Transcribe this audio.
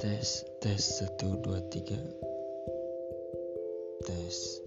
tes tes satu dua tiga. Tes.